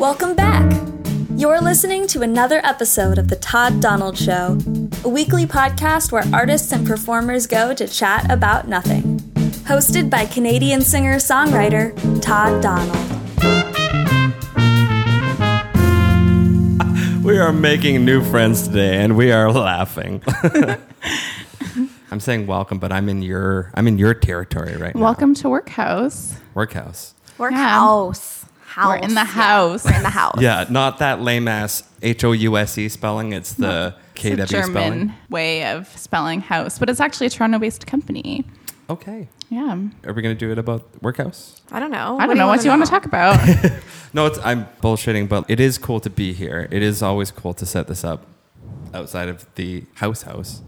Welcome back. You're listening to another episode of The Todd Donald Show, a weekly podcast where artists and performers go to chat about nothing. Hosted by Canadian singer songwriter Todd Donald. We are making new friends today, and we are laughing. I'm saying welcome, but I'm in your I'm in your territory right now. Welcome to Workhouse. workhouse. We're Yeah. House. House. We're in the Yeah, house. We're in the house. Yeah, not that lame ass H O U S E spelling. It's the It's K a W German spelling. way of spelling house, but it's actually a Toronto-based company. Okay. Yeah. Are we gonna do it about workhouse? I don't know. I don't know what do you want to talk about. No, it's I'm bullshitting, but it is cool to be here. It is always cool to set this up outside of the house house.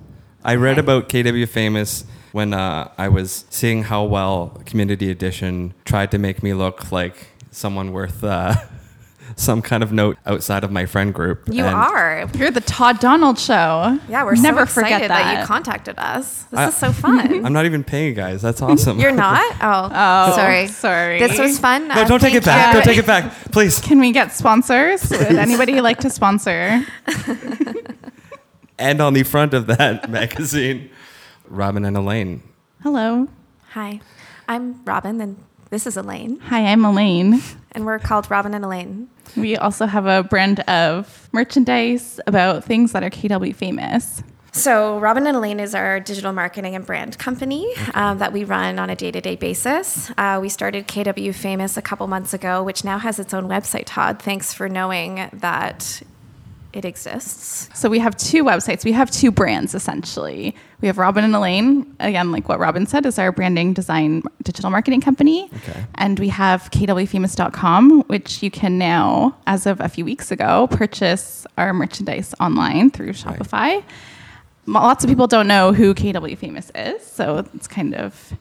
I read Okay. about KW Famous when uh, I was seeing how well Community Edition tried to make me look like someone worth uh, some kind of note outside of my friend group. You And are. You're the Todd Donald Show. Yeah, we're never so excited forget that. you contacted us. This I- is so fun. I'm not even paying you guys. That's awesome. You're not? Oh, Oh, sorry. sorry. This was fun. No, Uh, don't take it back. you. Don't take it back, please. Can we get sponsors? Would anybody like to sponsor? And on the front of that magazine, Robin and Elaine. Hello. Hi, I'm Robin, and this is Elaine, Hi, I'm Elaine. and we're called Robin and Elaine. We also have a brand of merchandise about things that are KW famous. So, Robin and Elaine is our digital marketing and brand company um, that we run on a day to day basis. Uh, we started KW Famous a couple months ago, which now has its own website, Todd. Thanks for knowing that it exists. So we have two websites. We have two brands essentially. We have Robin and Elaine, again, like what Robin said, is our branding design digital marketing company. Okay. And we have kwfamous.com, which you can now, as of a few weeks ago, purchase our merchandise online through Shopify. Mo- Lots of people don't know who KW Famous is, so it's kind of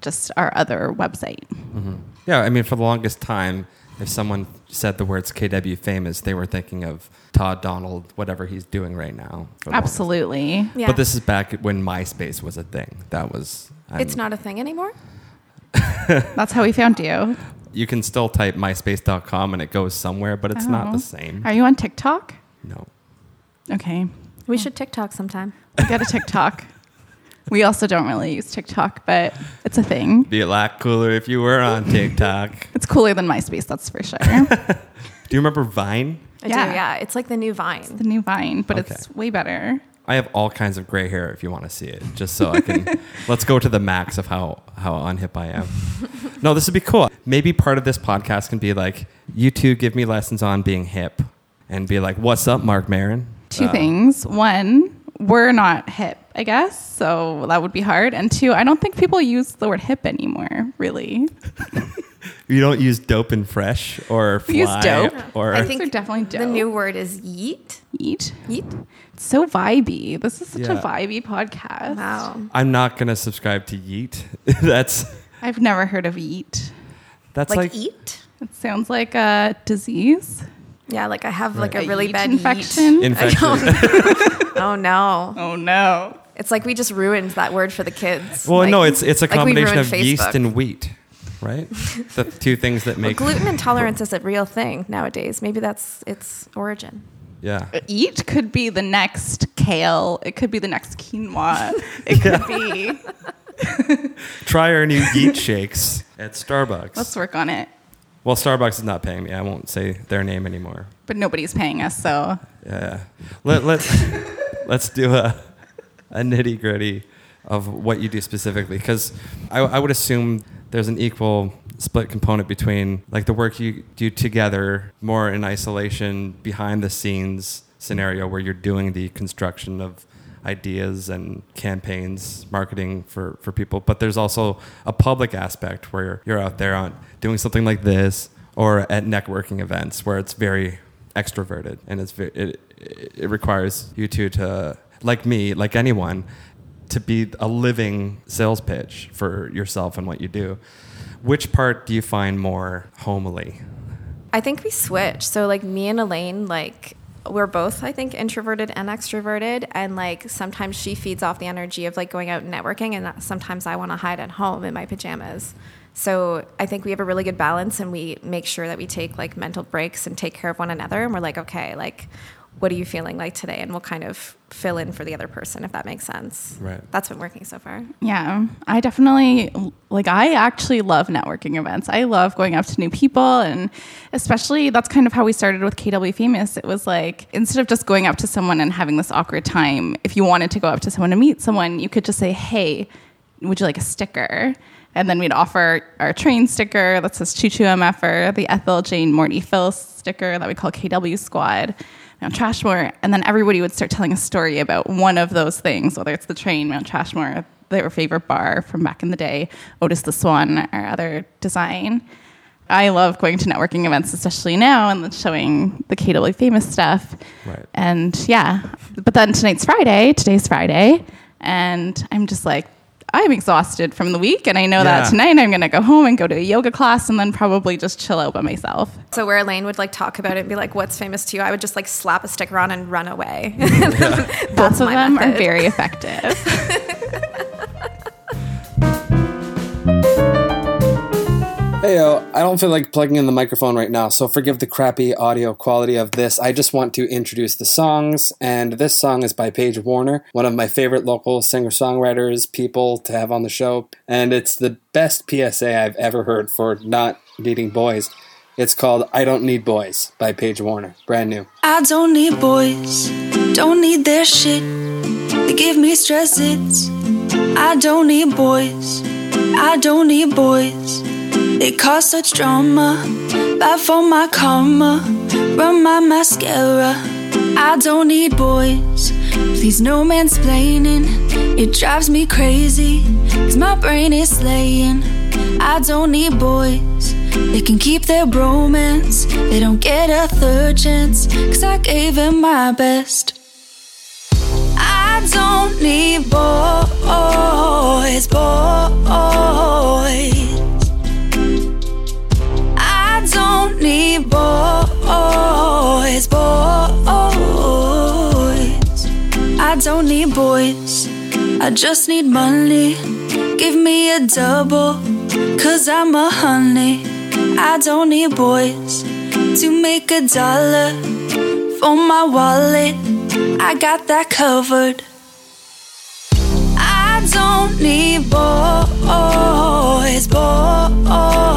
just our other website. Mm-hmm. Yeah, I mean, for the longest time, if someone said the words KW famous, they were thinking of Todd Donald, whatever he's doing right now. for the longest- Absolutely. Yeah. But this is back when MySpace was a thing. That was. I'm- it's not a thing anymore. That's how we found you. You can still type myspace.com and it goes somewhere, but it's not Oh. the same. Are you on TikTok? No. Okay. We should TikTok sometime. We got a TikTok. we also don't really use TikTok, but it's a thing. Be a lot cooler if you were on TikTok. It's cooler than MySpace, that's for sure. Do you remember Vine? I Yeah. do, yeah. It's like the new Vine. the new Vine, but Okay. it's way better. I have all kinds of gray hair if you want to see it, just so I can. let's go to the max of how how unhip I am. No, this would be cool. Maybe part of this podcast can be like, you two give me lessons on being hip, and be like, "What's up, Marc Maron?" Two Uh, things. One, we're not hip, I guess, so that would be hard. And two, I don't think people use the word hip anymore, really. You don't use dope and fresh or fly We use dope. or I think They're definitely dope. the new word is yeet. Yeet. Yeet. It's so vibey. This is such Yeah. a vibey podcast. Wow. I'm not gonna subscribe to Yeet. that's I've never heard of eat. that's Like, like, eat? It sounds like a disease. Yeah, like I have like Right. a really yeet bad infection. yeet. infection. Oh no. Oh no. It's like we just ruined that word for the kids. well, Like- no, it's it's a like combination ruined of yeast and wheat, right? the two things that Well, make gluten intolerance is a real thing nowadays. Maybe that's its origin. yeah. Uh, Eat could be the next kale. It could be the next quinoa. It could be. Try our new Yeet shakes at Starbucks. Let's work on it. Well, Starbucks is not paying me. I won't say their name anymore. But nobody's paying us, so Yeah. Let, let's let's do a a nitty gritty of what you do specifically, because I, I would assume there's an equal split component between like the work you do together, more in isolation, behind the scenes scenario where you're doing the construction of ideas and campaigns, marketing for, for people. But there's also a public aspect where you're out there on doing something like this or at networking events where it's very extroverted and it's ve- it, it requires you two to like me like anyone to be a living sales pitch for yourself and what you do which part do you find more homely I think we switch. So like me and Elaine, like we're both I think introverted and extroverted, and like sometimes she feeds off the energy of like going out and networking, and sometimes I want to hide at home in my pajamas. So I think we have a really good balance and we make sure that we take like mental breaks and take care of one another. And we're like, okay, like, what are you feeling like today? And we'll kind of fill in for the other person, if that makes sense. Right. That's been working so far. Yeah, I definitely like. I actually love networking events. I love going up to new people, and especially that's kind of how we started with KW Famous. It was like instead of just going up to someone and having this awkward time, if you wanted to go up to someone to meet someone, you could just say, "Hey, would you like a sticker?" And then we'd offer our train sticker that says Choo Choo MFer, the Ethel Jane Morty Phil sticker that we call KW Squad Mount Trashmore, and then everybody would start telling a story about one of those things, whether it's the train, Mount Trashmore, their favorite bar from back in the day, Otis the Swan, or other design. I love going to networking events, especially now, and showing the KW famous stuff. Right. And yeah, but then tonight's Friday. Today's Friday, and I'm just like, I'm exhausted from the week, and I know Yeah. that tonight I'm gonna go home and go to a yoga class, and then probably just chill out by myself. So where Elaine would like talk about it and be like, "What's famous to you?" I would just like slap a sticker on and run away. That's Both of my them are very effective. Hey yo, I don't feel like plugging in the microphone right now, so forgive the crappy audio quality of this. I just want to introduce the songs, and this song is by Paige Warner, one of my favorite local singer songwriters, people to have on the show, and it's the best PSA I've ever heard for not needing boys. It's called I Don't Need Boys by Paige Warner, brand new. I don't need boys, don't need their shit. They give me stress, it's. I don't need boys, I don't need boys. They cause such drama, bad for my karma. Run my mascara. I don't need boys, please no mansplaining. It drives me crazy, cause my brain is slaying. I don't need boys. They can keep their bromance. They don't get a third chance. Cause I gave him my best. I don't need boys, boys. Need boys, boys. I don't need boys. I just need money. Give me a double, cause I'm a honey. I don't need boys to make a dollar for my wallet. I got that covered. I don't need boys, boys.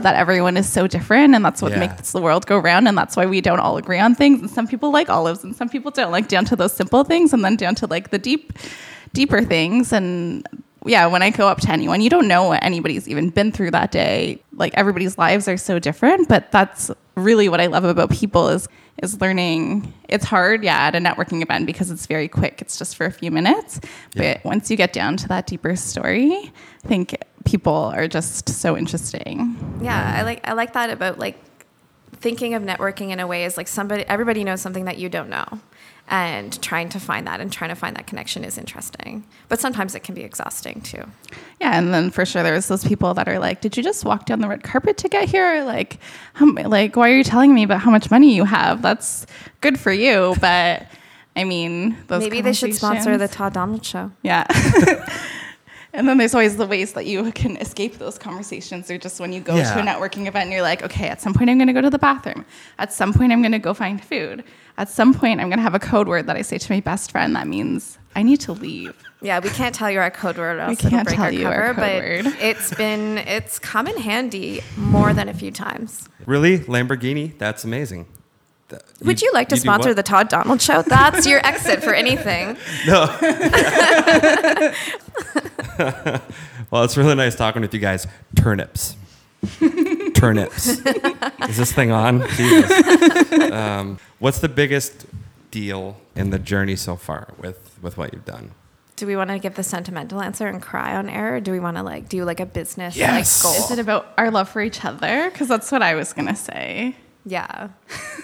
Love that everyone is so different, and that's what Yeah. makes the world go round, and that's why we don't all agree on things. And some people like olives, and some people don't like down to those simple things, and then down to like the deep, deeper things. And yeah, when I go up to anyone, you don't know what anybody's even been through that day. Like everybody's lives are so different, but that's really what I love about people is is learning. It's hard, yeah, at a networking event because it's very quick. It's just for a few minutes, Yeah. but once you get down to that deeper story, I think people are just so interesting. Yeah, I like I like that about like thinking of networking in a way is like somebody everybody knows something that you don't know. And trying to find that and trying to find that connection is interesting. But sometimes it can be exhausting too. Yeah, and then for sure there's those people that are like, "Did you just walk down the red carpet to get here?" Like, how, like why are you telling me about how much money you have? That's good for you, but I mean, those Maybe they should sponsor the Todd Donald show. Yeah. and then there's always the ways that you can escape those conversations or just when you go to a networking event and you're like, okay, at some point I'm going to go to the bathroom. At some point I'm going to go find food. At some point I'm going to have a code word that I say to my best friend that means I need to leave. Yeah, we can't tell you our code word, or else can't break tell our you cover. our code word, but word. it's been it's come in handy more than a few times. Really, Lamborghini? That's amazing. Th- Would you like to do sponsor the Todd Donald show? That's your exit for anything. No. well, it's really nice talking with you guys. Turnips. Turnips. Is this thing on? Jesus. Um, what's the biggest deal in the journey so far with, with what you've done? Do we want to give the sentimental answer and cry on air, or do we want to like do like a business Yes. like Is it about our love for each other? Because that's what I was going to say. Yeah.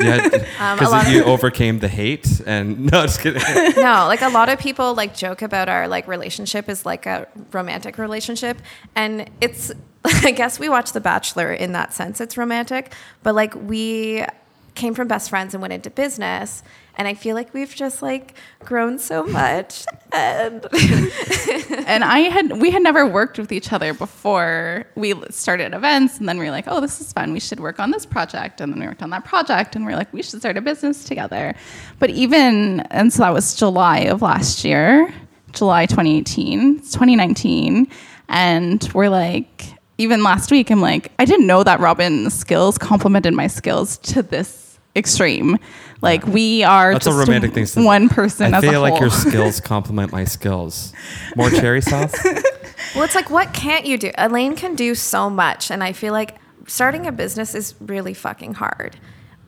Yeah, Um, because lot you overcame the hate and no, just kidding. no, like a lot of people like joke about our like relationship is like a romantic relationship, and it's I guess we watch The Bachelor in that sense. It's romantic, but like we came from best friends and went into business, and I feel like we've just like grown so much, and and I had we had never worked with each other before we started events, and then we were like, oh, this is fun. We should work on this project, and then we worked on that project, and we are like, we should start a business together. But even and so that was July of last year, July 2018, it's 2019, and we're like. Even last week, I'm like, I didn't know that Robin's skills complemented my skills to this extreme. Like we are That's a romantic thing to say. one person I as a feel like whole. your skills complement my skills. More cherry sauce? Well, it's like, what can't you do? Elaine can do so much. And I feel like starting a business is really fucking hard.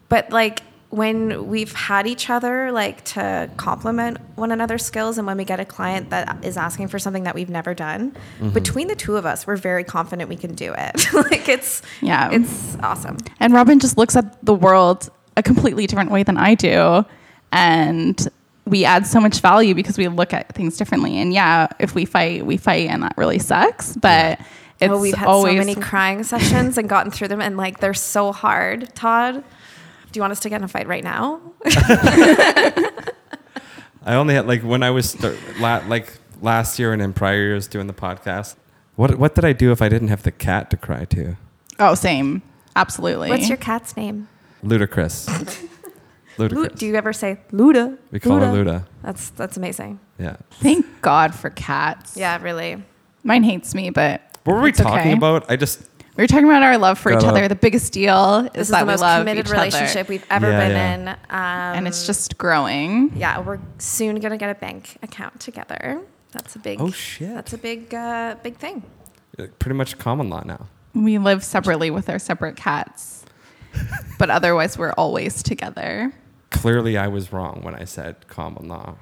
But like, when we've had each other like to complement one another's skills and when we get a client that is asking for something that we've never done mm-hmm. between the two of us we're very confident we can do it like it's Yeah. it's awesome And Robin just looks at the world a completely different way than I do. And we add so much value because we look at things differently. And yeah, if we fight, we fight, and that really sucks. But it's oh we've had always so many crying sessions and gotten through them and like they're so hard todd do you want us to get in a fight right now I only had like when I was start, la, like last year and in prior years doing the podcast. What what did I do if I didn't have the cat to cry to? oh, same, absolutely. what's your cat's name Ludicrous. Lu- Ludicrous. do you ever say Luda? we call her Luda. That's that's amazing. Yeah. Thank God for cats. Yeah, really. mine hates me, but What were we it's talking okay. about? I just We were talking about our love for each other. The biggest deal is This is that the we most love committed each relationship other, we've ever Yeah, been yeah. in. Um, and it's just growing. yeah, we're soon gonna get a bank account together. That's a big. Oh, shit. That's a big uh, big thing. pretty much common law now. We live separately with our separate cats, but otherwise we're always together. Clearly, I was wrong when I said common law.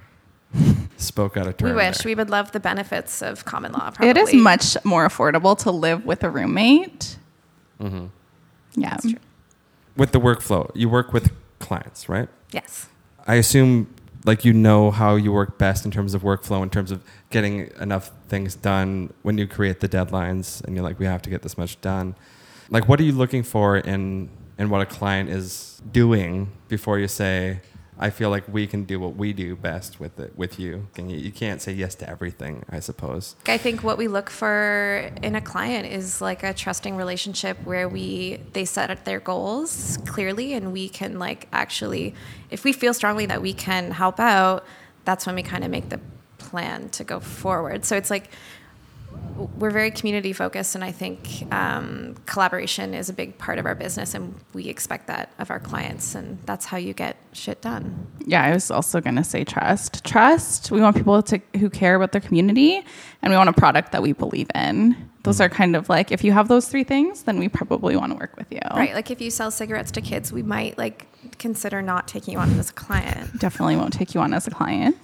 Spoke out of turn. we wish there. we would love the benefits of common law. Probably. It is much more affordable to live with a roommate. Mm-hmm. Yeah. with the workflow. You work with clients, right? Yes. I assume like you know how you work best in terms of workflow, in terms of getting enough things done when you create the deadlines and you're like, we have to get this much done. Like, what are you looking for in in what a client is doing before you say, I feel like we can do what we do best with it with you. And you, you can't say yes to everything, I suppose. I think what we look for in a client is like a trusting relationship where we they set their goals clearly and we can like actually if we feel strongly that we can help out, that's when we kind of make the plan to go forward. So it's like we're very community focused and I think um, collaboration is a big part of our business and we expect that of our clients and that's how you get shit done. Yeah, I was also going to say trust. Trust. We want people to who care about their community and we want a product that we believe in. Those are kind of like if you have those three things, then we probably want to work with you. Right. Like if you sell cigarettes to kids, we might like consider not taking you on as a client. Definitely won't take you on as a client.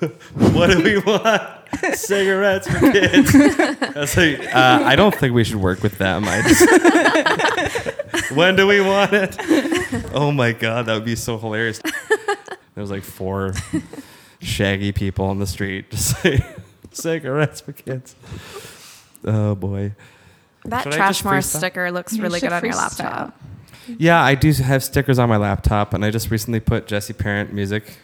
what do we want? Cigarettes for kids. I was like, uh, I don't think we should work with them. I just, when do we want it? Oh my god, that would be so hilarious. There was like four shaggy people on the street just like cigarettes for kids. Oh boy. That Should Trashmore sticker looks You really good on your freestyle. laptop. Yeah, I do have stickers on my laptop, and I just recently put Jesse Parent music.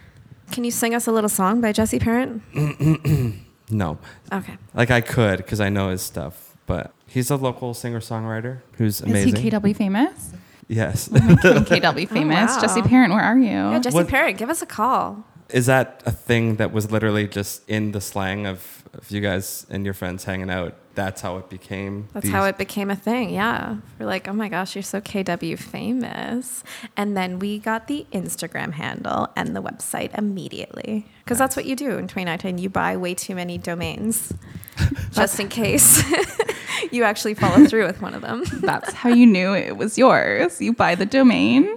Can you sing us a little song by Jesse Parent? No, Okay. like I could because I know his stuff, but he's a local singer songwriter who's amazing. Is he KW famous? yes. Oh From KW oh, famous. wow. Jesse Parent, where are you? Yeah, Jesse What- Parent, give us a call. Is that a thing that was literally just in the slang of, of you guys and your friends hanging out? That's how it became. That's these- how it became a thing. Yeah. We're like, oh my gosh, you're so KW famous. And then we got the Instagram handle and the website immediately. Because that's what you do in 2019. You buy way too many domains just in case you actually follow through with one of them. That's how you knew it was yours. You buy the domain,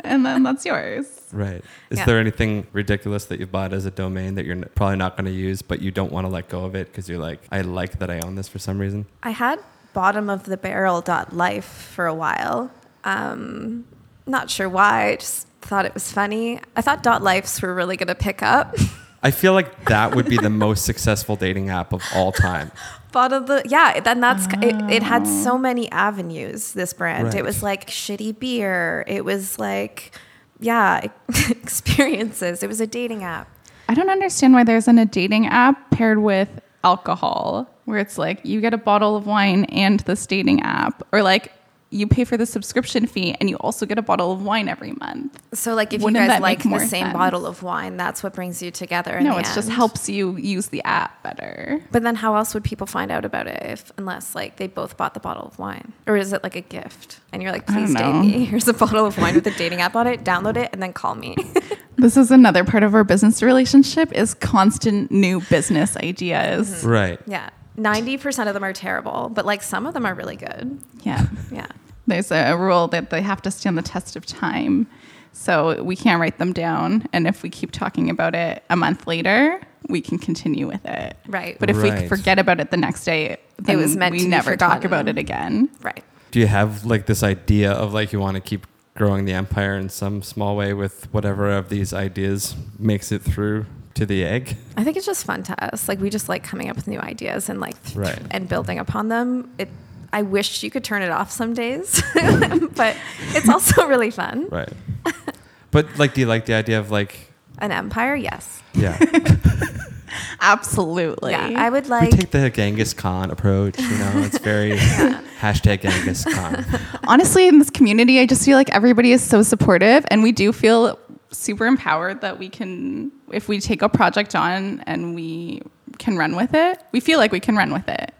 and then that's yours. Right. Is Yeah. there anything ridiculous that you bought as a domain that you're probably not going to use, but you don't want to let go of it because you're like, I like that I own this for some reason? I had bottom of the barrel dot life for a while. Um, not sure why. I just thought it was funny. I thought dot lives were really going to pick up. I feel like that would be the most successful dating app of all time. bottom of the yeah. Then that's it, it. had so ah. many avenues. This brand. Right. It was like shitty beer. It was like yeah experiences. It was a dating app. I don't understand why there isn't a dating app paired with alcohol, where it's like you get a bottle of wine and this dating app, or like you pay for the subscription fee and you also get a bottle of wine every month. So like if Wouldn't you guys like make the same sense? bottle of wine, that's what brings you together. in no, it just helps you use the app better. But then how else would people find out about it if unless like they both bought the bottle of wine? Or is it like a gift? And you're like, please date know. me. Here's a bottle of wine with a dating app on it. Download it and then call me. This is another part of our business relationship is constant new business ideas. Right. yeah. 90% of them are terrible, but like some of them are really good. Yeah. Yeah. There's a rule that they have to stand the test of time. So we can't write them down. And if we keep talking about it a month later, we can continue with it. Right. But if we forget about it the next day, then was meant we to be never talk about it again. Right. Do you have like this idea of like you want to keep growing the empire in some small way with whatever of these ideas makes it through to the egg? I think it's just fun to us. Like we just like coming up with new ideas and like th- Right. and building upon them. It I wish you could turn it off some days, but it's also really fun. Right. but like, do you like the idea of like, An empire, yes. yeah, Absolutely. Yeah, I would we like take the Genghis Khan approach. You know, it's very hashtag Genghis Khan. Honestly, in this community, I just feel like everybody is so supportive, and we do feel super empowered that we can, if we take a project on and we can run with it, we feel like we can run with it.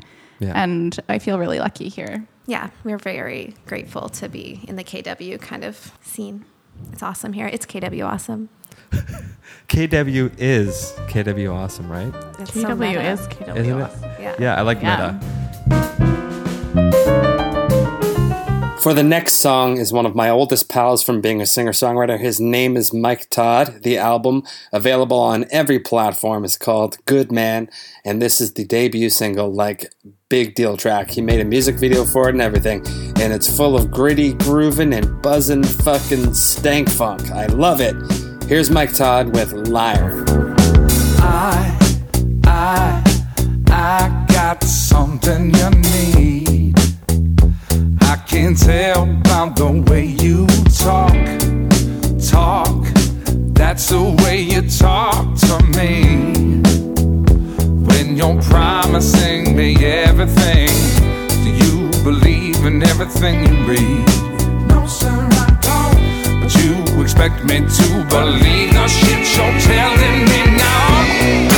Yeah. And I feel really lucky here. yeah, we're very grateful to be in the KW kind of scene. It's awesome here. It's KW awesome. KW is KW awesome, right? It's KW meta. is KW. Isn't it? awesome. Yeah. Yeah, I like Yeah. meta. For the next song is one of my oldest pals from being a singer-songwriter. His name is Mike Todd. The album, available on every platform, is called Good Man, and this is the debut single, like big deal track. He made a music video for it and everything, and it's full of gritty grooving and buzzing fucking stank funk. I love it. Here's Mike Todd with Liar. I, I, I got something you need. Can tell by the way you talk, talk. That's the way you talk to me. When you're promising me everything, do you believe in everything you read? No, sir, I don't. But you expect me to believe the shit you're telling me now.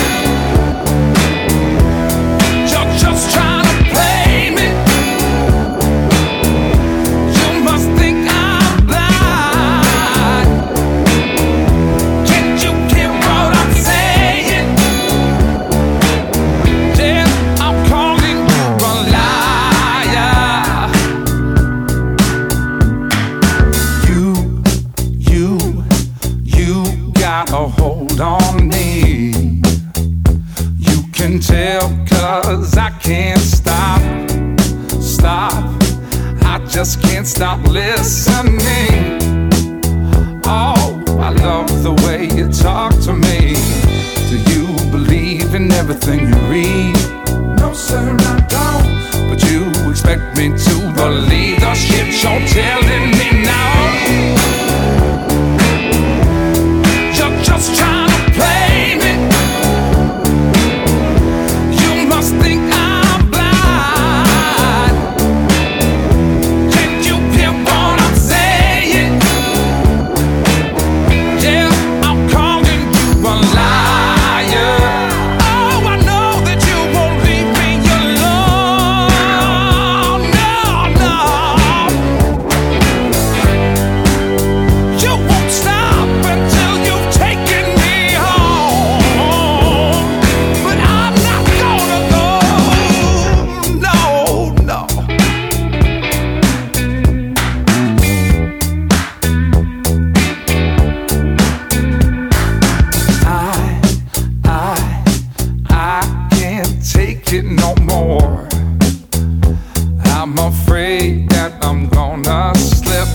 Afraid that I'm gonna slip,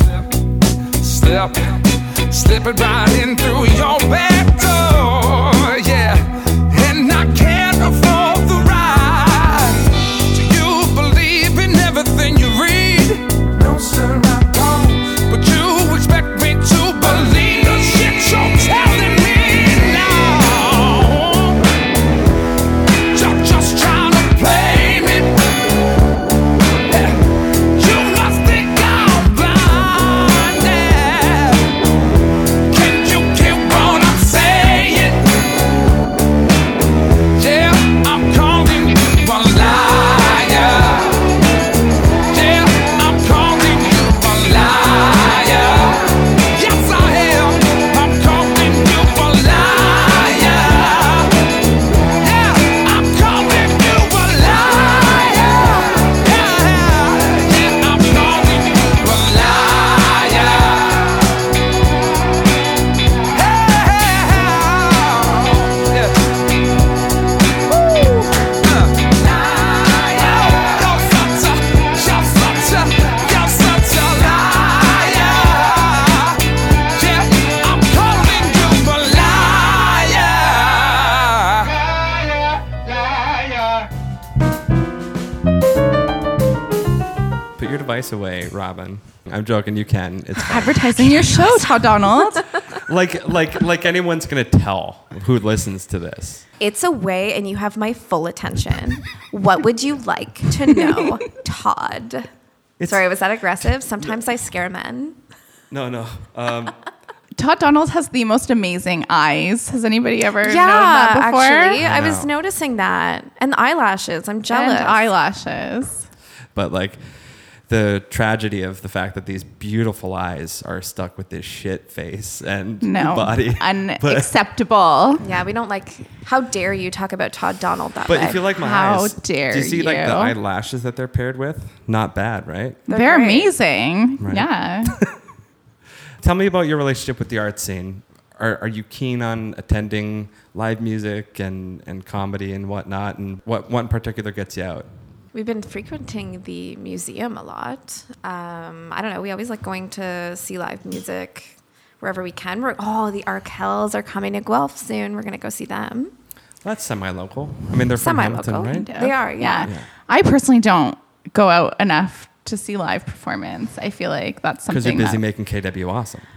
slip, slip it right in through your back door. Put your device away, Robin. I'm joking. You can. It's fine. Advertising your show, Todd Donald. like like like anyone's gonna tell who listens to this. It's a way, and you have my full attention. what would you like to know, Todd? It's- Sorry, was that aggressive? Sometimes I scare men. No, no. Um, Todd Donald has the most amazing eyes. Has anybody ever known Yeah, that before? actually, I, I was noticing that, and the eyelashes. I'm jealous. And eyelashes. but like the tragedy of the fact that these beautiful eyes are stuck with this shit face and No. body. But, Unacceptable. Yeah, we don't like. How dare you talk about Todd Donald that but way? if you like my How eyes, dare do you see like the eyelashes that they're paired with? Not bad, right? They're They're, amazing. Right. Yeah. Tell me about your relationship with the art scene. Are, are you keen on attending live music and, and comedy and whatnot? And what, one particular gets you out? We've been frequenting the museum a lot. Um, I don't know. We always like going to see live music wherever we can. We're, oh, the Arkells are coming to Guelph soon. We're gonna go see them. That's semi-local. I mean, they're from Hamilton, Semi-local. right? They are, yeah. Yeah. I personally don't go out enough to see live performance. I feel like that's something Because you're something busy that, making KW awesome.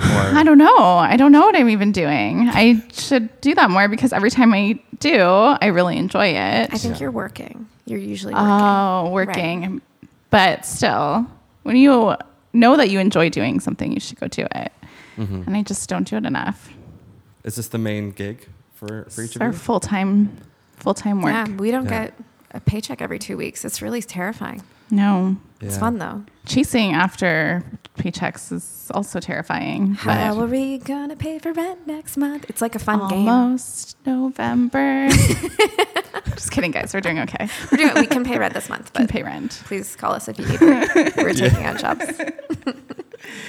Or I don't know. I don't know what I'm even doing. I should do that more because every time I do, I really enjoy it. I think Yeah. you're working. You're usually working. Oh, working. But still, when you know that you enjoy doing something, you should go do it. Mm-hmm. And I just don't do it enough. is this the main gig for, for each It's of our you? full time, full time work. Yeah, we don't Yeah. get a paycheck every two weeks. It's really terrifying. No, It's fun though. chasing after paychecks is also terrifying. How But are we gonna pay for rent next month? It's like a fun game. almost November. just kidding, guys. We're doing okay. We're doing, we can pay rent this month, Can but pay rent. please call us if you need work. We're taking on jobs.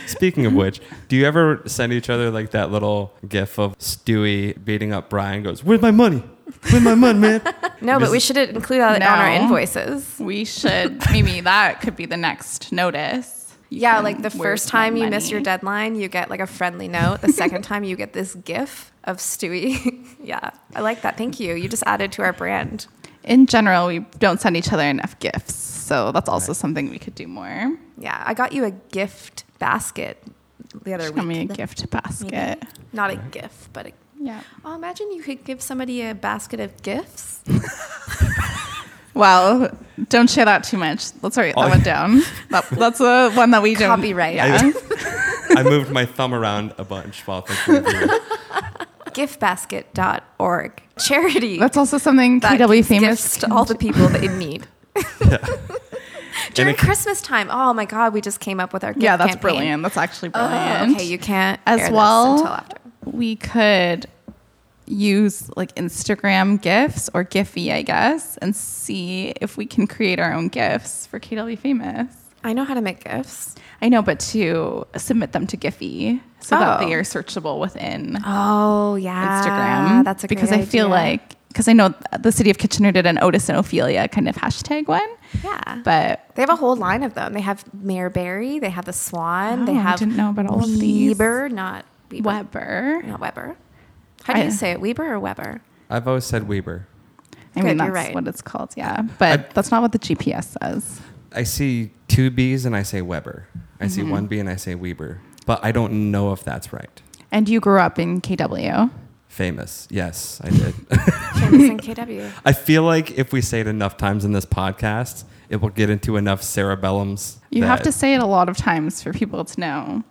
Speaking of which, do you ever send each other like that little gif of Stewie beating up Brian? Goes, "Where's my money? With my money, man. No, but we should include that on our invoices. We should maybe that could be the next notice. You Yeah, like the first time you miss your deadline, you get like a friendly note. The second time, you get this GIF of Stewie. yeah, I like that. Thank you. You just added to our brand. In general, we don't send each other enough gifts, so that's also something we could do more. Yeah, I got you a gift basket the other Show me a week. gift Maybe. basket. Not a GIF, but a. Yeah. Oh, imagine you could give somebody a basket of gifts. Well, don't share that too much. Let's write Oh. that one down. That, that's the one that we don't. Copyright. Yeah. I moved my thumb around a bunch while thinking of. Giftbasket.org. Charity. That's also something that KW famous gifts to all the people that in need. During it- Christmas time. Oh my God, we just came up with our gift Yeah, that's campaign. brilliant. That's actually Oh, brilliant. okay, you can't as air this well. until after. We could use like Instagram gifts or Giphy, I guess, and see if we can create our own gifts for KW famous. I know how to make gifts. I know, but to submit them to Giphy so that Oh. they are searchable within Oh yeah, Instagram. That's a because I feel idea. like because I know the city of Kitchener did an Otis and Ophelia kind of hashtag one, yeah, but they have a whole line of them. They have Mayor Berry. They have the Swan. they Oh, I have didn't know about all of these. Weber, not Weber. Weber. not Weber. How do you say it? Weber or Weber? I've always said Weber. I Good, mean, you're that's right. what it's called. Yeah, but I- that's not what the GPS says. I see two B's and I say Weber. I see mm-hmm. one B and I say Weber. But I don't know if that's right. And you grew up in KW. Famous. Yes, I did. Famous in KW. I feel like if we say it enough times in this podcast, it will get into enough cerebellums. You have to say it a lot of times for people to know.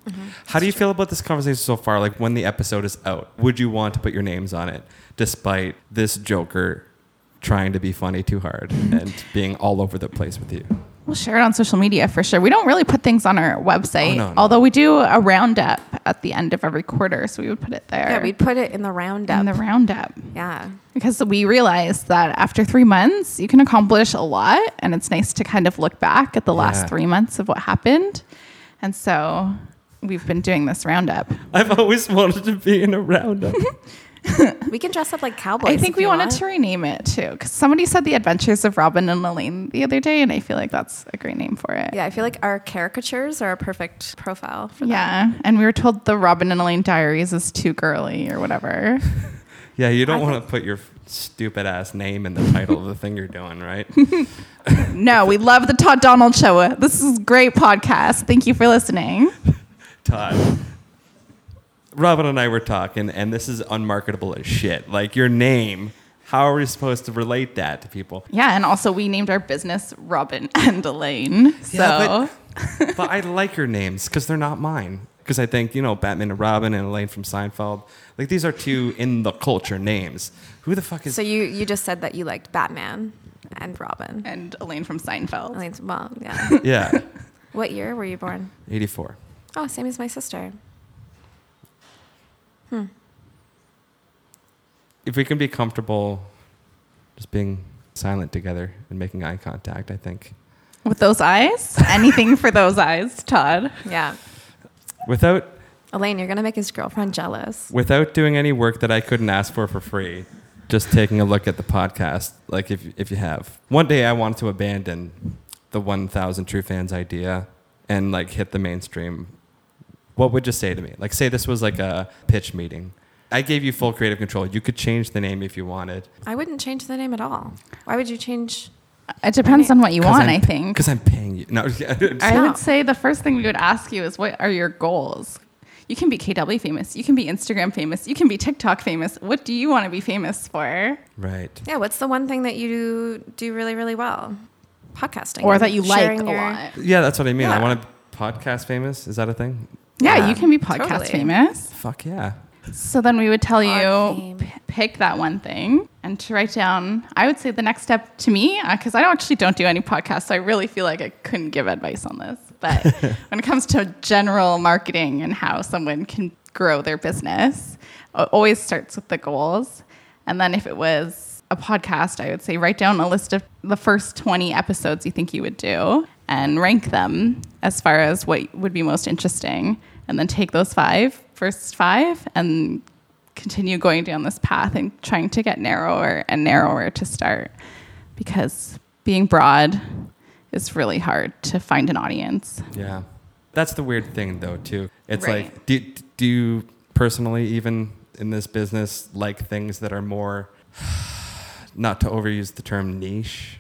How do you feel about this conversation so far? Like when the episode is out, would you want to put your names on it despite this Joker trying to be funny too hard and being all over the place with you? We'll share it on social media for sure. We don't really put things on our website, Oh, no, no. although we do a roundup at the end of every quarter, so we would put it there. Yeah, we'd put it in the roundup. in the roundup. yeah. because we realized that after three months you can accomplish a lot and it's nice to kind of look back at the Yeah. last three months of what happened and so we've been doing this roundup I've always wanted to be in a roundup. We can dress up like cowboys. i think if we you wanted want. to rename it too because somebody said the adventures of robin and elaine the other day and i feel like that's a great name for it Yeah, I feel like our caricatures are a perfect profile for that. yeah and we were told the robin and elaine diaries is too girly or whatever yeah, you don't want to put your stupid ass name in the title of the thing you're doing, right? no we love the todd donald show this is a great podcast thank you for listening Todd. Robin and I were talking, and this is unmarketable as shit. Like your name, how are we supposed to relate that to people? yeah and also we named our business robin and elaine so Yeah, but, but I like your names because they're not mine. Because I think, you know, Batman and Robin and Elaine from Seinfeld, like these are two in the culture names. Who the fuck is. So you you just said that you liked Batman and Robin. and Elaine from Seinfeld. Elaine's well, yeah. yeah, what year were you born? 84. Oh, same as my sister. Hmm. If we can be comfortable just being silent together and making eye contact, I think. With those eyes? Anything for those eyes, Todd. Yeah. Without Elaine, you're gonna make his girlfriend jealous. without doing any work that I couldn't ask for for free, just taking a look at the podcast, like if if you have. One day I wanted to abandon the 1000 true fans idea and like hit the mainstream. What would you say to me? Like say this was like a pitch meeting. I gave you full creative control. You could change the name if you wanted. I wouldn't change the name at all. Why would you change? It depends on what you want, I think. Because I'm paying you. No, I would say the first thing we would ask you is what are your goals? You can be KW famous. You can be Instagram famous. You can be TikTok famous. What do you want to be famous for? right. Yeah. What's the one thing that you do really, really well? Podcasting. Or that you like a your- lot. Yeah, that's what I mean. I want to podcast famous. Is that a thing? Yeah, Yeah, you um, can be podcast totally. famous. Fuck yeah. So then we would tell Pod you p- pick that one thing and to write down. I would say the next step to me, uh, because I don't actually don't do any podcasts, so I really feel like I couldn't give advice on this. But when it comes to general marketing and how someone can grow their business, it always starts with the goals. And then if it was a podcast, I would say write down a list of the first 20 episodes you think you would do and rank them as far as what would be most interesting. And then take those five, first five, and continue going down this path and trying to get narrower and narrower to start because being broad is really hard to find an audience. Yeah. That's the weird thing, though, too. It's Right. like, do, do you personally, even in this business, like things that are more, not to overuse the term niche?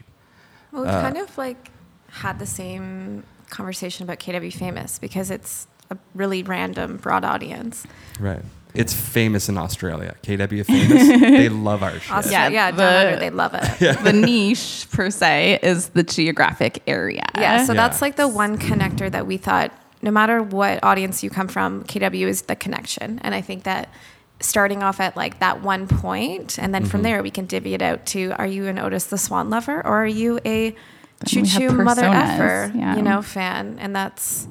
Well, we've Uh, kind of like had the same conversation about KW Famous because it's a really random, broad audience. Right. It's famous in Australia. KW famous. they love our shit. Austra- Yeah, yeah, the- down under, they love it. the niche per se is the geographic area. Yeah, so Yeah. that's like the one connector that we thought no matter what audience you come from, KW is the connection. And I think that starting off at like that one point and then Mm-hmm. from there we can divvy it out to are you an Otis the Swan lover or are you a choo choo mother effer, yeah. you know, fan? And that's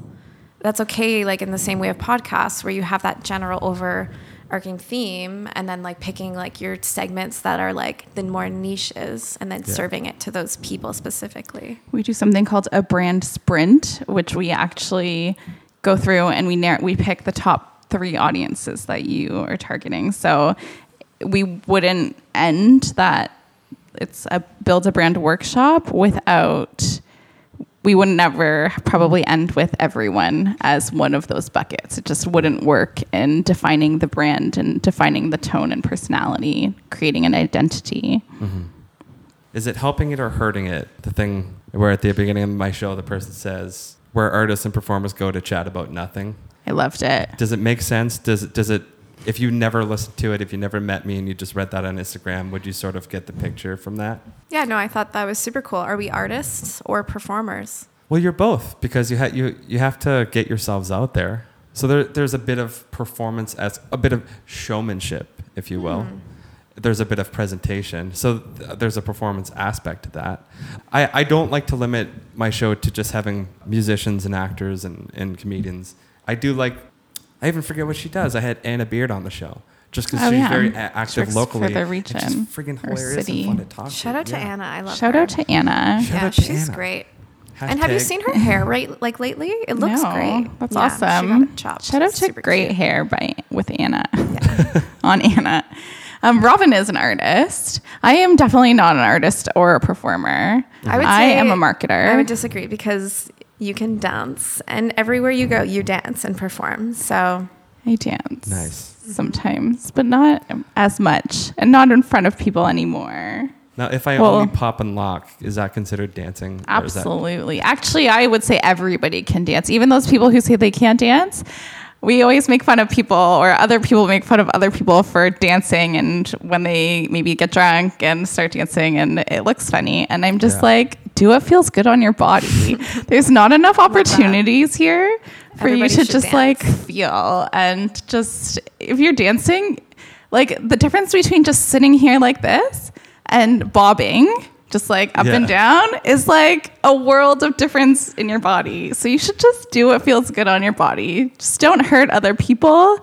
that's okay like in the same way of podcasts where you have that general overarching theme and then like picking like your segments that are like the more niches and then Yeah. serving it to those people specifically. We do something called a brand sprint, which we actually go through and we narr- we pick the top three audiences that you are targeting. So we wouldn't end that it's a build a brand workshop without we would never probably end with everyone as one of those buckets. It just wouldn't work in defining the brand and defining the tone and personality, creating an identity. Mm-hmm. Is it helping it or hurting it? The thing where at the beginning of my show, the person says, where artists and performers go to chat about nothing. I loved it. Does it make sense? Does it, does it, if you never listened to it, if you never met me and you just read that on Instagram, would you sort of get the picture from that? Yeah, no, I thought that was super cool. Are we artists or performers? Well, you're both because you ha- you you have to get yourselves out there. So there, there's a bit of performance as a bit of showmanship, if you will. Hmm. There's a bit of presentation. So th- there's a performance aspect to that. I, I don't like to limit my show to just having musicians and actors and, and comedians. I do like, I even forget what she does. I had Anna Beard on the show just because Oh, she's yeah. very a- She active works locally. for the and region she's freaking hilarious city. and fun to talk Shout to. out to Yeah. Anna. I love her. Shout her. out to Anna. Shout yeah, out to she's Anna. great. And have you seen her hair right like lately? It looks No, great. That's Yeah, she got awesome. it chopped. Shout out to great cute. hair by with Anna Yeah. on Anna. Um, Robin is an artist. I am definitely not an artist or a performer. I would I am a marketer. I would disagree because you can dance, and everywhere you go, you dance and perform. So I dance. Nice. Sometimes, but not as much, and not in front of people anymore. Now, if I Well- only pop and lock, is that considered dancing? or is that- Absolutely. Actually, I would say everybody can dance. Even those people who say they can't dance. We always make fun of people, or other people make fun of other people for dancing, and when they maybe get drunk and start dancing, and it looks funny. And I'm just Yeah. like, do what feels good on your body. There's not enough opportunities here for Everybody you to just dance. like feel and just if you're dancing, like the difference between just sitting here like this and bobbing, just like up and down, is like a world of difference in your body. So you should just do what feels good on your body. Just don't hurt other people.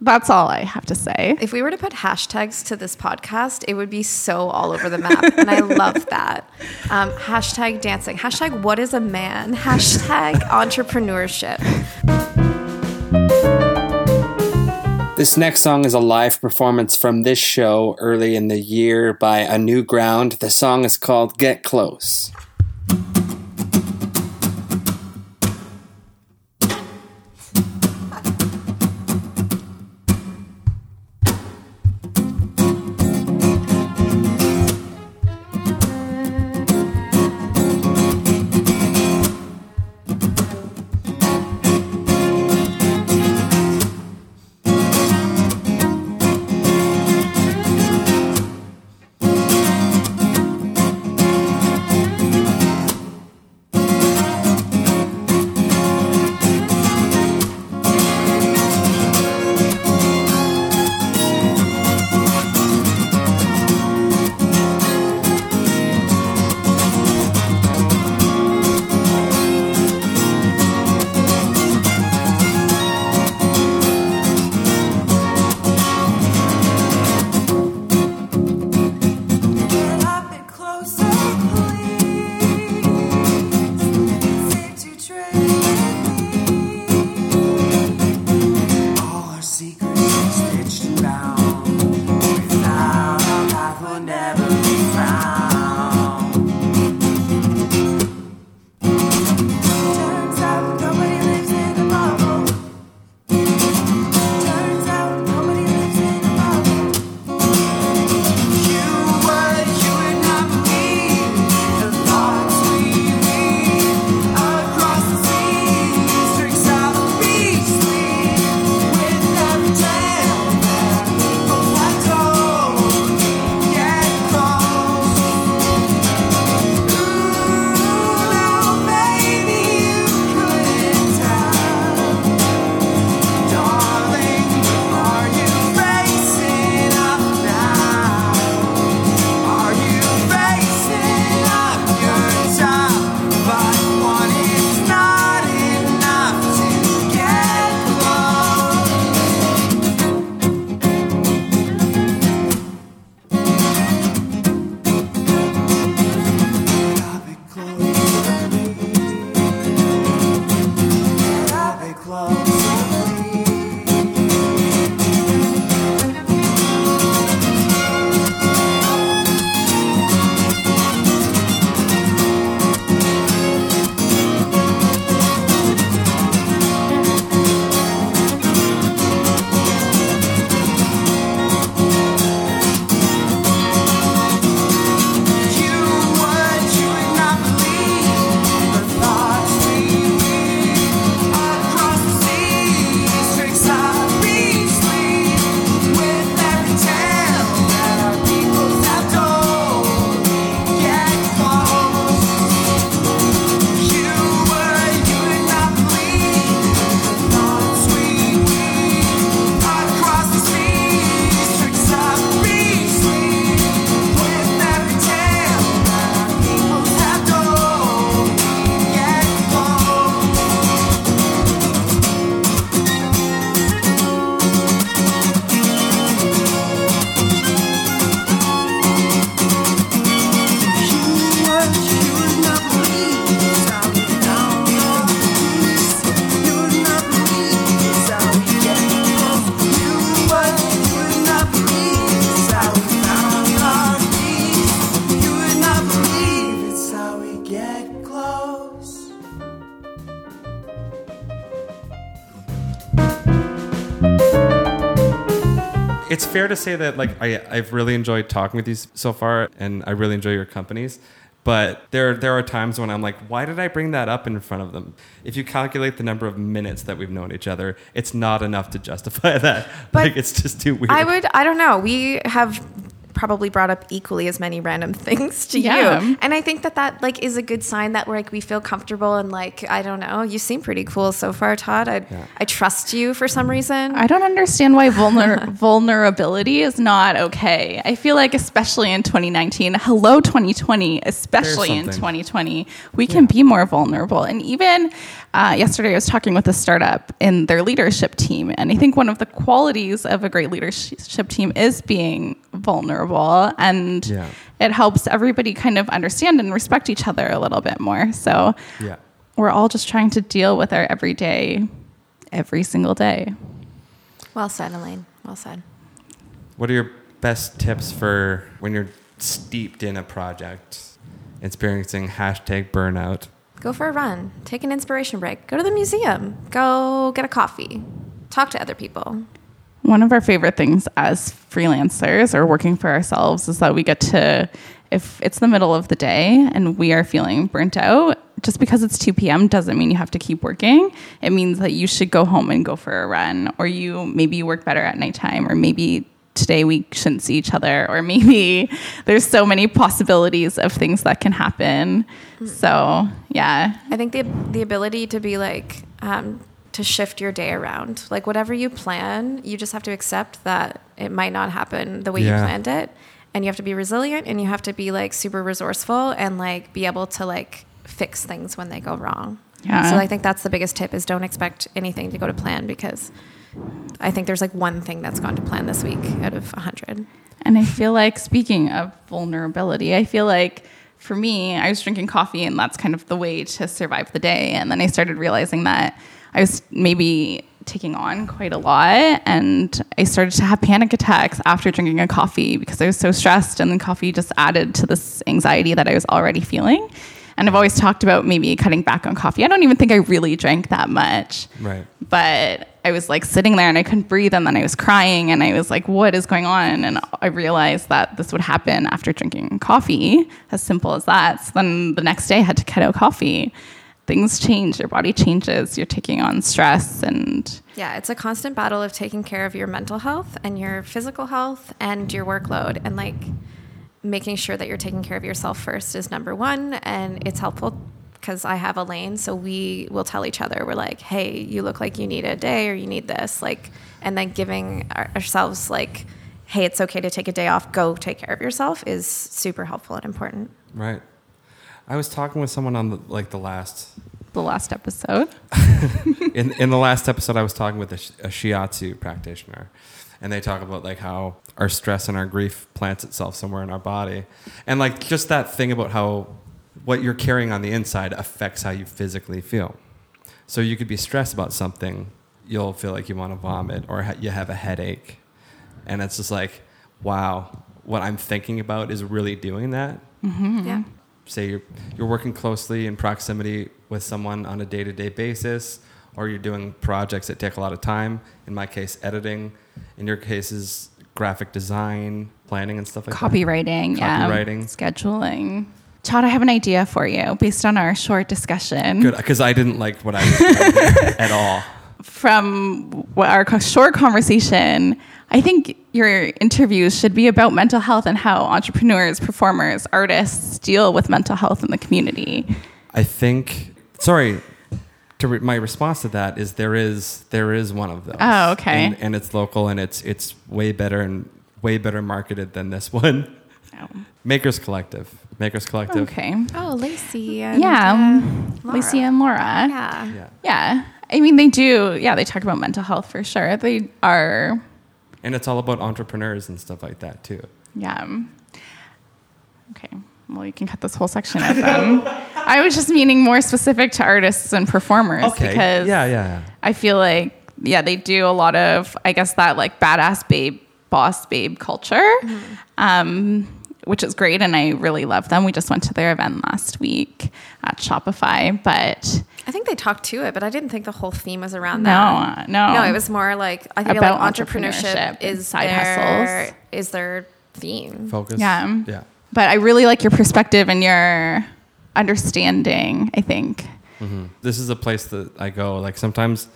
That's all I have to say. if we were to put hashtags to this podcast, it would be so all over the map, and I love that. Um, hashtag dancing. Hashtag what is a man. Hashtag entrepreneurship. This next song is a live performance from this show early in the year by A New Ground. The song is called Get Close. It's fair to say that like I, I've really enjoyed talking with you so far, and I really enjoy your companies. But there, there are times when I'm like, why did I bring that up in front of them? If you calculate the number of minutes that we've known each other, it's not enough to justify that. But like, it's just too weird. I would, I don't know. We have probably brought up equally as many random things to Yeah. you. And I think that that like is a good sign that we're like we feel comfortable and like I don't know. You seem pretty cool so far, Todd. I Yeah. I trust you for some reason. I don't understand why vulner- vulnerability is not okay. I feel like, especially in 2019, hello 2020, especially in 2020, we can be more vulnerable. And even uh, yesterday, I was talking with a startup in their leadership team, and I think one of the qualities of a great leadership team is being vulnerable, and Yeah. it helps everybody kind of understand and respect each other a little bit more. So yeah. we're all just trying to deal with our everyday, every single day. well said, Elaine. Well said. What are your best tips for when you're steeped in a project, experiencing hashtag burnout? Go for a run. Take an inspiration break. Go to the museum. Go get a coffee. Talk to other people. One of our favorite things as freelancers or working for ourselves is that we get to, if it's the middle of the day and we are feeling burnt out, just because it's 2 p.m. doesn't mean you have to keep working. It means that you should go home and go for a run, or you maybe you work better at nighttime, or maybe today we shouldn't see each other, or maybe there's so many possibilities of things that can happen. So, yeah, I think the the ability to be like um, to shift your day around, like whatever you plan, you just have to accept that it might not happen the way Yeah. you planned it, and you have to be resilient and you have to be like super resourceful and like be able to like fix things when they go wrong. Yeah. So I think that's the biggest tip is don't expect anything to go to plan because I think there's like one thing that's gone to plan this week out of a hundred. And I feel like, speaking of vulnerability, I feel like for me, I was drinking coffee, and that's kind of the way to survive the day. And then I started realizing that I was maybe taking on quite a lot, and I started to have panic attacks after drinking a coffee because I was so stressed, and then coffee just added to this anxiety that I was already feeling. And I've always talked about maybe cutting back on coffee. I don't even think I really drank that much Right. but I was like sitting there and I couldn't breathe and then I was crying and I was like, what is going on? And I realized that this would happen after drinking coffee, as simple as that. So then the next day I had to cut out coffee. Things change, your body changes, you're taking on stress and Yeah, it's a constant battle of taking care of your mental health and your physical health and your workload and like making sure that you're taking care of yourself first is number one and it's helpful because I have Elaine so we will tell each other we're like hey you look like you need a day or you need this like and then giving ourselves like hey it's okay to take a day off go take care of yourself is super helpful and important Right. I was talking with someone on the, like the last the last episode. in in the last episode, I was talking with a, a shiatsu practitioner, and they talk about like how our stress and our grief plants itself somewhere in our body, and like just that thing about how what you're carrying on the inside affects how you physically feel. So you could be stressed about something, you'll feel like you want to vomit, or ha- you have a headache, and it's just like, wow, what I'm thinking about is really doing that mm-hmm. yeah say you're, you're working closely in proximity with someone on a day-to-day basis or you're doing projects that take a lot of time in my case editing in your cases graphic design planning and stuff like that Copywriting, yeah. Copywriting. Scheduling. Todd, I have an idea for you based on our short discussion. good because i didn't like what i was doing at all from our short conversation, I think your interviews should be about mental health and how entrepreneurs, performers, artists deal with mental health in the community. i think sorry to re- my response to that is there is there is one of those Oh, okay. and, and it's local and it's it's way better and way better marketed than this one oh. makers collective makers collective Okay. oh Lacey and, Yeah. uh, um, Laura. Lacey and Laura. yeah yeah Yeah. I mean, they do. Yeah, they talk about mental health for sure. They are. And it's all about entrepreneurs and stuff like that too. Yeah. Okay. Well, you can cut this whole section out then. I was just meaning more specific to artists and performers because yeah, yeah. I feel like yeah, they do a lot of I guess that like badass babe, boss babe culture, um, which is great, and I really love them. We just went to their event last week at Shopify, but I think they talked to it, but I didn't think the whole theme was around that. No, no. No, it was more like I feel About like entrepreneurship entrepreneurship is side their, hustles. is their theme. Focus. Yeah. Yeah. But I really like your perspective and your understanding, I think. Mm-hmm. This is a place that I go. Like sometimes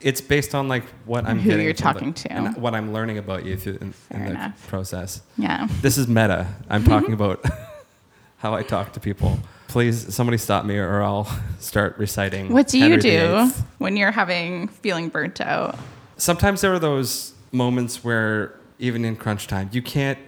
it's based on like what I'm Who you're from the- talking to. and what I'm learning about you through in, in the enough. process. Yeah. This is meta. I'm talking about how I talk to people. Please, somebody stop me, or I'll start reciting. What do you Henry do when you're having feeling burnt out? Sometimes there are those moments where even in crunch time, you can't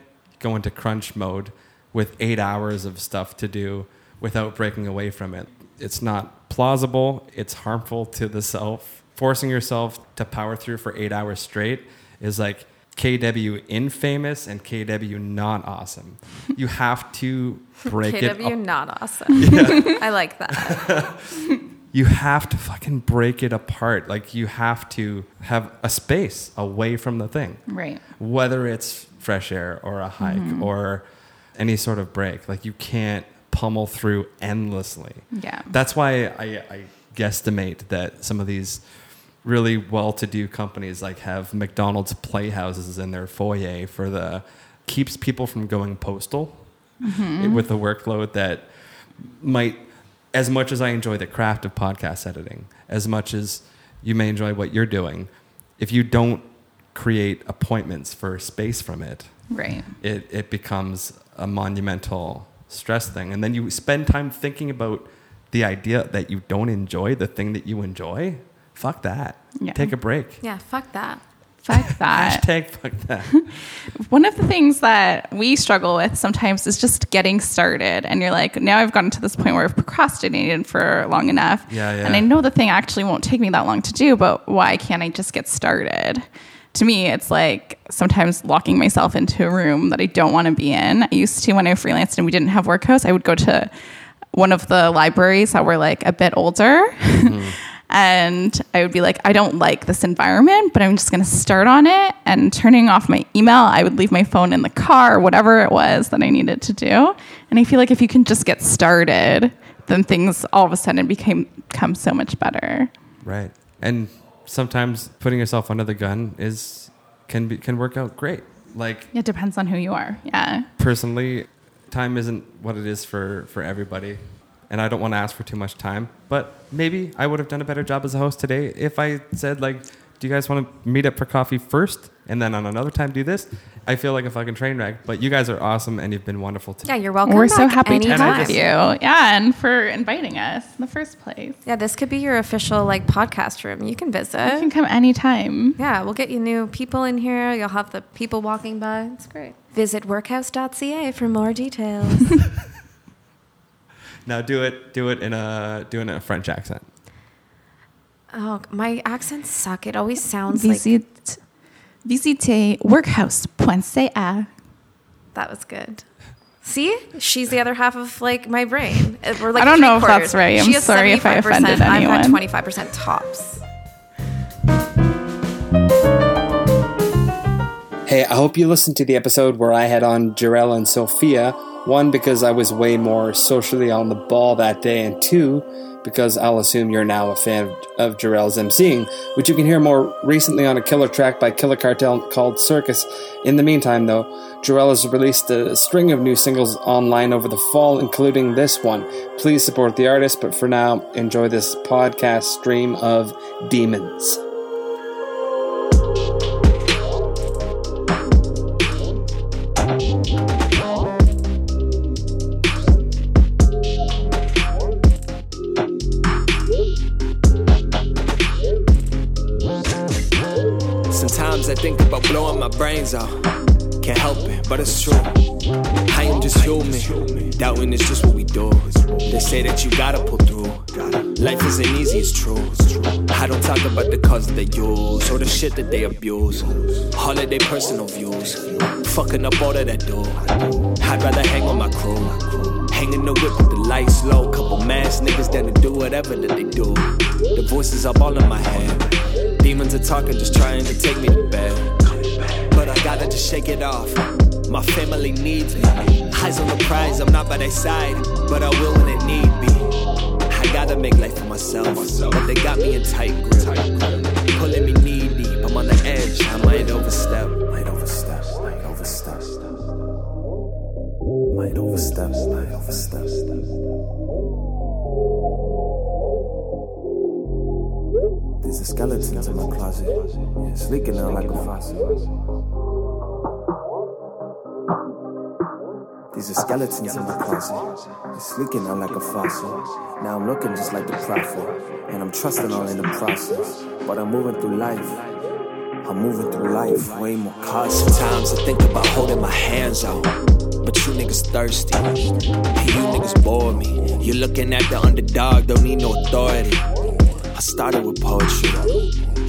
go into crunch mode with eight hours of stuff to do without breaking away from it. It's not plausible. It's harmful to the self. Forcing yourself to power through for eight hours straight is like KW infamous and KW not awesome. You have to break it. KW not awesome. I like that. you have to fucking break it apart. Like you have to have a space away from the thing Right. whether it's fresh air or a hike Mm-hmm. or any sort of break. Like you can't pummel through endlessly. Yeah. That's why I, I guesstimate that some of these really well-to-do companies like have McDonald's playhouses in their foyer for the keeps people from going postal Mm-hmm. with the workload that might as much as I enjoy the craft of podcast editing, as much as you may enjoy what you're doing, if you don't create appointments for space from it, Right. it, it becomes a monumental stress thing. And then you spend time thinking about the idea that you don't enjoy the thing that you enjoy. Fuck that. Yeah. Take a break. Yeah, fuck that. Fuck that. Hashtag fuck that. One of the things that we struggle with sometimes is just getting started. And you're like, now I've gotten to this point where I've procrastinated for long enough. Yeah, yeah. And I know the thing actually won't take me that long to do, but why can't I just get started? To me, it's like sometimes locking myself into a room that I don't want to be in. I used to when I freelanced and we didn't have workhouse, I would go to one of the libraries that were like a bit older. Mm-hmm. and I would be like, I don't like this environment, but I'm just going to start on it. And turning off my email, I would leave my phone in the car, whatever it was that I needed to do. And I feel like if you can just get started, then things all of a sudden became become so much better. right. And sometimes putting yourself under the gun is can be can work out great. Like It depends on who you are. Yeah. personally, time isn't what it is for for everybody, and I don't want to ask for too much time. But maybe I would have done a better job as a host today if I said like, "Do you guys want to meet up for coffee first, and then on another time do this?" I feel like a fucking train wreck. But you guys are awesome, and you've been wonderful today. Yeah, you're welcome. We're so back happy to have you. Yeah. And for inviting us in the first place. Yeah, this could be your official like podcast room. You can visit. You can come anytime. Yeah, we'll get you new people in here. You'll have the people walking by. It's great. Visit workhouse.ca for more details. Now do it, do it in a do it in a French accent. oh, my accents suck. It always sounds like Visit, visitez workhouse.ca. that was good. See, she's the other half of like my brain. Uh, We're like I don't know if that's right. I'm sorry if I 75%, offended I've got 25% tops. Hey, I hope you listened to the episode where I had on Jarell and Sophia. One, because I was way more socially on the ball that day, and two, because I'll assume you're now a fan of, Jarell's emceeing, which you can hear more recently on a killer track by Killer Cartel called Circus. In the meantime, though, Jarell has released a string of new singles online over the fall, including this one. Please support the artist, but for now, enjoy this podcast stream of Demons. Think about blowing my brains out. Can't help it, but it's true. I am just human. Doubting is just what we do. They say that you gotta pull through. Life isn't easy, it's true. I don't talk about the cause they use or the shit that they abuse. All of their personal views. Fucking up all of that do. I'd rather hang on my crew. Hanging the whip with the lights low. Couple mass niggas that to do whatever that they do. The voices up all in my head. Demons are talking, just trying to take me bed. But I gotta just shake it off. My family needs me. Eyes on the prize, I'm not by their side, but I will when it need be. I I gotta make life for myself. But they got me in tight grip. Pulling me knee deep. I'm on the edge. I might overstep. Might overstep. Might overstep. Might overstep. Might overstep. Skeletons in my closet. Yeah, out like a faucet. These are skeletons in my closet. It's leaking out like a fossil. Now I'm looking just like the prophet. And I'm trusting all in the process. But I'm moving through life. I'm moving through life way more cautious. Sometimes I think about holding my hands out. But you niggas thirsty. You niggas bore me. You're looking at the underdog, don't need no authority. I started with poetry.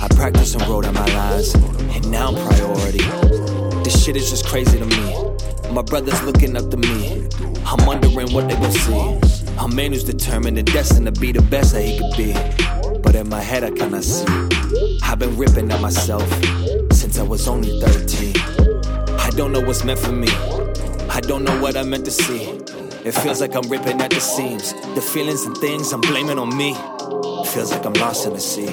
I practiced and wrote out my lines. And now I'm priority. This shit is just crazy to me. My brother's looking up to me. I'm wondering what they gon' see. A man who's determined and destined to be the best that he could be. But in my head, I cannot see. I've been ripping at myself since I was only 13. I don't know what's meant for me. I don't know what I meant to see. It feels like I'm ripping at the seams. The feelings and things I'm blaming on me. Feels like I'm lost in the sea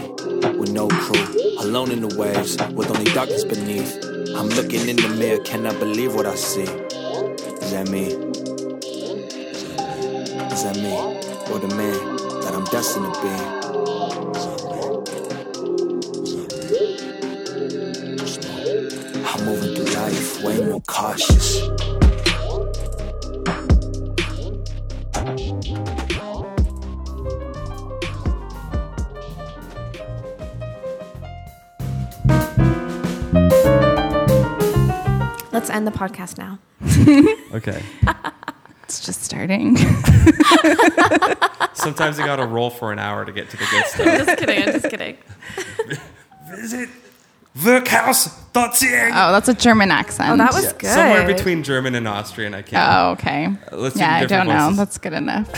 with no crew, alone in the waves with only darkness beneath. I'm looking in the mirror, cannot believe what I see. Is that me? Is that me? Or the man that I'm destined to be? I'm moving through life way more cautious. The podcast now. Okay. It's just starting. Sometimes you gotta roll for an hour to get to the good stuff. I'm just kidding. I'm just kidding. Visit workhouse.ca. oh, that's a German accent. Oh, that was good. Somewhere between German and Austrian, I can't. Oh, okay. Uh, let's do yeah, I don't know. voices. That's good enough.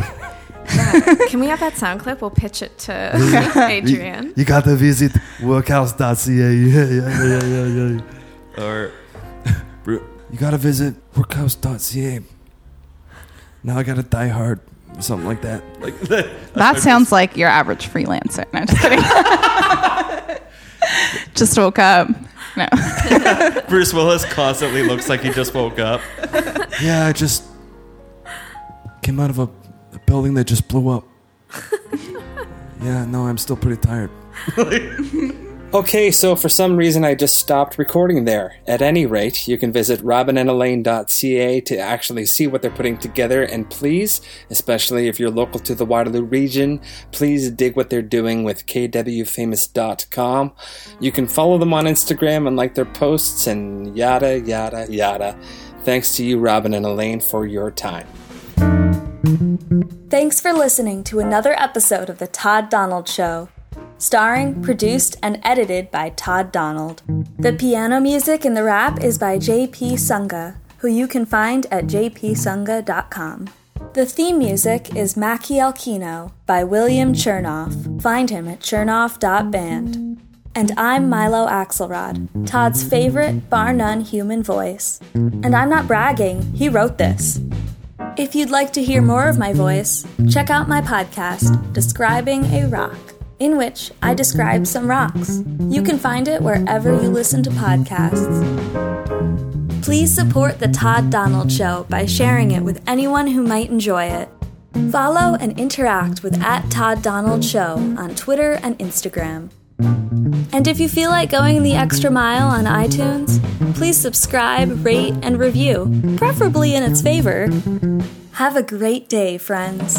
Can we have that sound clip? We'll pitch it to Adrian. You got to visit workhouse.ca. Yeah, yeah, yeah, yeah, yeah, yeah. Or You got to visit workhouse.ca. Now I got to die hard. Something like that. like That sounds like your average freelancer. No, just kidding. just woke up. No. Bruce Willis constantly looks like he just woke up. Yeah, I just came out of a, a building that just blew up. yeah, no, I'm still pretty tired. Okay, so for some reason I just stopped recording there. At any rate, you can visit robinandelaine.ca to actually see what they're putting together, and please, especially if you're local to the Waterloo region, please dig what they're doing with kwfamous.com. You can follow them on Instagram and like their posts, and yada, yada, yada. Thanks to you, Robin and Elaine, for your time. Thanks for listening to another episode of The Todd Donald Show. Starring, produced, and edited by Todd Donald. The piano music in the rap is by JP Sunga, who you can find at jpsunga.com. The theme music is Mackie Kino by William Chernoff. Find him at chernoff.band. And I'm Milo Axelrod, Todd's favorite, bar none human voice. And I'm not bragging, he wrote this. If you'd like to hear more of my voice, check out my podcast, Describing a Rock, in which I describe some rocks. You can find it wherever you listen to podcasts. Please support The Todd Donald Show by sharing it with anyone who might enjoy it. Follow and interact with at Todd Donald Show on Twitter and Instagram. And if you feel like going the extra mile on iTunes, please subscribe, rate, and review, preferably in its favor. Have a great day, friends.